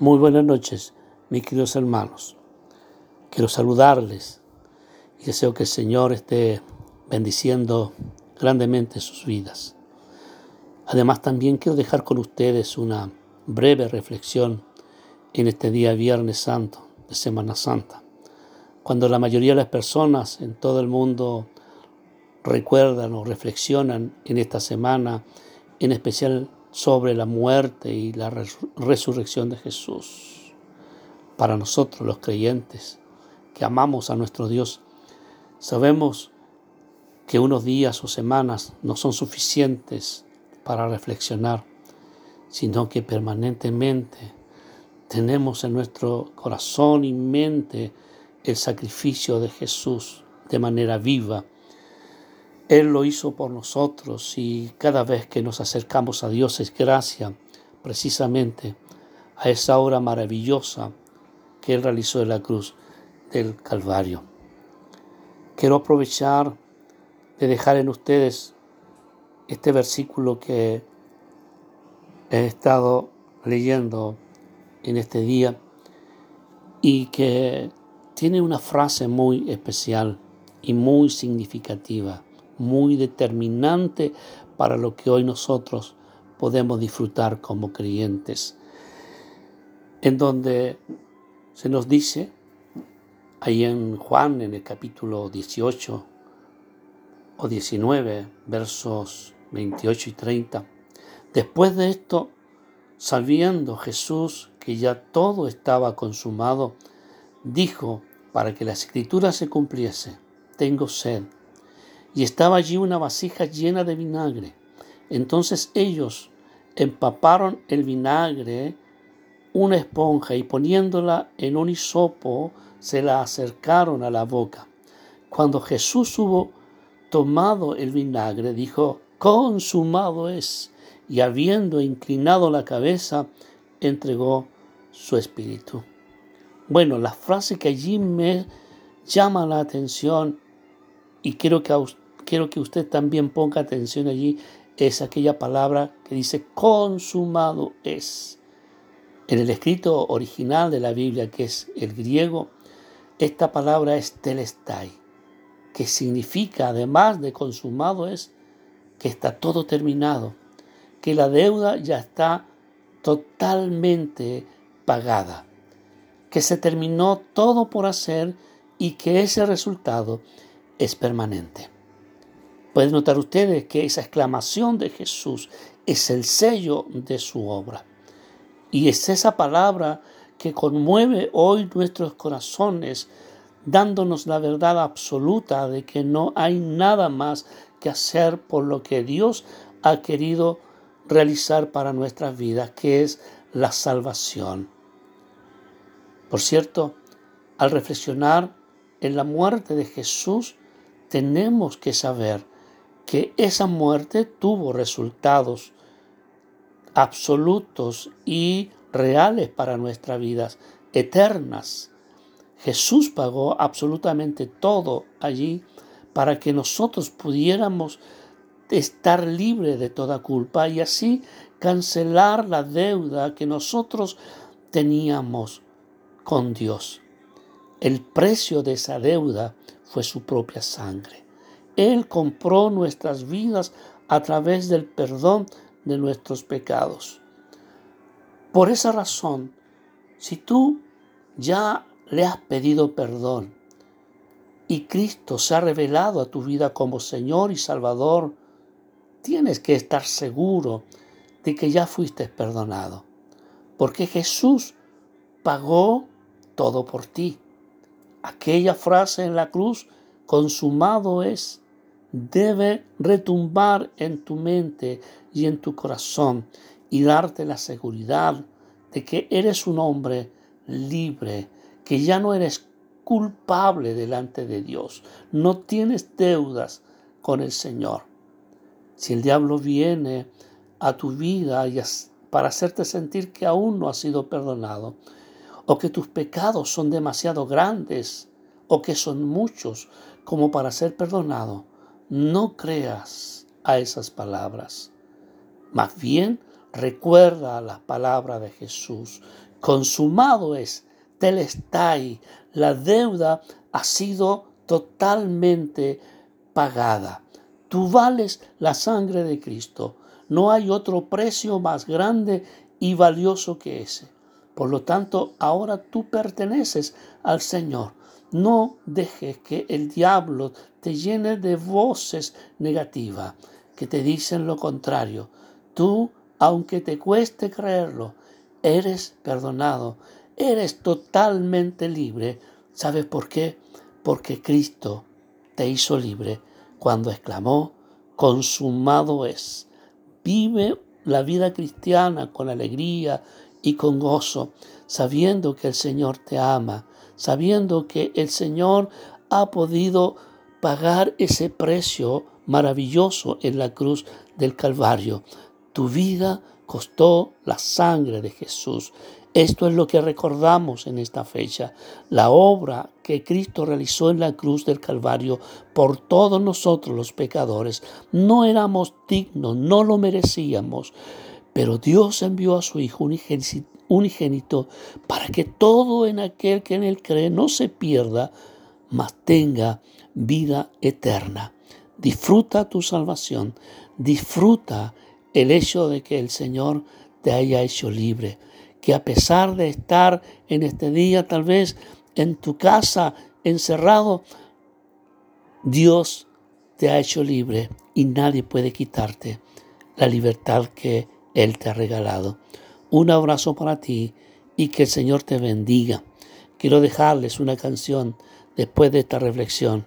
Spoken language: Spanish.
Muy buenas noches, mis queridos hermanos. Quiero saludarles y deseo que el Señor esté bendiciendo grandemente sus vidas. Además, también quiero dejar con ustedes una breve reflexión en este día Viernes Santo de Semana Santa, cuando la mayoría de las personas en todo el mundo recuerdan o reflexionan en esta semana, en especial sobre la muerte y la resurrección de Jesús. Para nosotros los creyentes que amamos a nuestro Dios, sabemos que unos días o semanas no son suficientes para reflexionar, sino que permanentemente tenemos en nuestro corazón y mente el sacrificio de Jesús de manera viva él lo hizo por nosotros y cada vez que nos acercamos a Dios es gracia precisamente a esa obra maravillosa que Él realizó en la cruz del Calvario. Quiero aprovechar de dejar en ustedes este versículo que he estado leyendo en este día y que tiene una frase muy especial y muy significativa muy determinante para lo que hoy nosotros podemos disfrutar como creyentes, en donde se nos dice, ahí en Juan, en el capítulo 18 o 19, versos 28 y 30, después de esto, sabiendo Jesús que ya todo estaba consumado, dijo, para que la escritura se cumpliese, tengo sed y estaba allí una vasija llena de vinagre. Entonces ellos empaparon el vinagre, una esponja, y poniéndola en un hisopo, se la acercaron a la boca. Cuando Jesús hubo tomado el vinagre, dijo, consumado es, y habiendo inclinado la cabeza, entregó su espíritu. Bueno, la frase que allí me llama la atención y quiero que a quiero que usted también ponga atención allí, es aquella palabra que dice consumado es. En el escrito original de la Biblia, que es el griego, esta palabra es telestai, que significa, además de consumado, es que está todo terminado, que la deuda ya está totalmente pagada, que se terminó todo por hacer y que ese resultado es permanente. Pueden notar ustedes que esa exclamación de Jesús es el sello de su obra. Y es esa palabra que conmueve hoy nuestros corazones, dándonos la verdad absoluta de que no hay nada más que hacer por lo que Dios ha querido realizar para nuestras vidas, que es la salvación. Por cierto, al reflexionar en la muerte de Jesús, tenemos que saber que esa muerte tuvo resultados absolutos y reales para nuestras vidas, eternas. Jesús pagó absolutamente todo allí para que nosotros pudiéramos estar libres de toda culpa y así cancelar la deuda que nosotros teníamos con Dios. El precio de esa deuda fue su propia sangre. Él compró nuestras vidas a través del perdón de nuestros pecados. Por esa razón, si tú ya le has pedido perdón y Cristo se ha revelado a tu vida como Señor y Salvador, tienes que estar seguro de que ya fuiste perdonado, porque Jesús pagó todo por ti. Aquella frase en la cruz, consumado es, debe retumbar en tu mente y en tu corazón y darte la seguridad de que eres un hombre libre, que ya no eres culpable delante de Dios, no tienes deudas con el Señor. Si el diablo viene a tu vida para hacerte sentir que aún no has sido perdonado, o que tus pecados son demasiado grandes, o que son muchos como para ser perdonado, no creas a esas palabras. Más bien, recuerda las palabras de Jesús. Consumado es, telestai, la deuda ha sido totalmente pagada. Tú vales la sangre de Cristo. No hay otro precio más grande y valioso que ese. Por lo tanto, ahora tú perteneces al Señor. No dejes que el diablo te llene de voces negativas que te dicen lo contrario. Tú, aunque te cueste creerlo, eres perdonado, eres totalmente libre. ¿Sabes por qué? Porque Cristo te hizo libre cuando exclamó, consumado es. Vive la vida cristiana con alegría y con gozo, sabiendo que el Señor te ama, sabiendo que el Señor ha podido pagar ese precio maravilloso en la cruz del Calvario. Tu vida costó la sangre de Jesús. Esto es lo que recordamos en esta fecha, la obra que Cristo realizó en la cruz del Calvario por todos nosotros los pecadores. No éramos dignos, no lo merecíamos, pero Dios envió a su Hijo unigénito para que todo en aquel que en él cree no se pierda, mas tenga vida eterna. Disfruta tu salvación, disfruta el hecho de que el Señor te haya hecho libre que a pesar de estar en este día tal vez en tu casa encerrado, Dios te ha hecho libre y nadie puede quitarte la libertad que Él te ha regalado. Un abrazo para ti y que el Señor te bendiga. Quiero dejarles una canción después de esta reflexión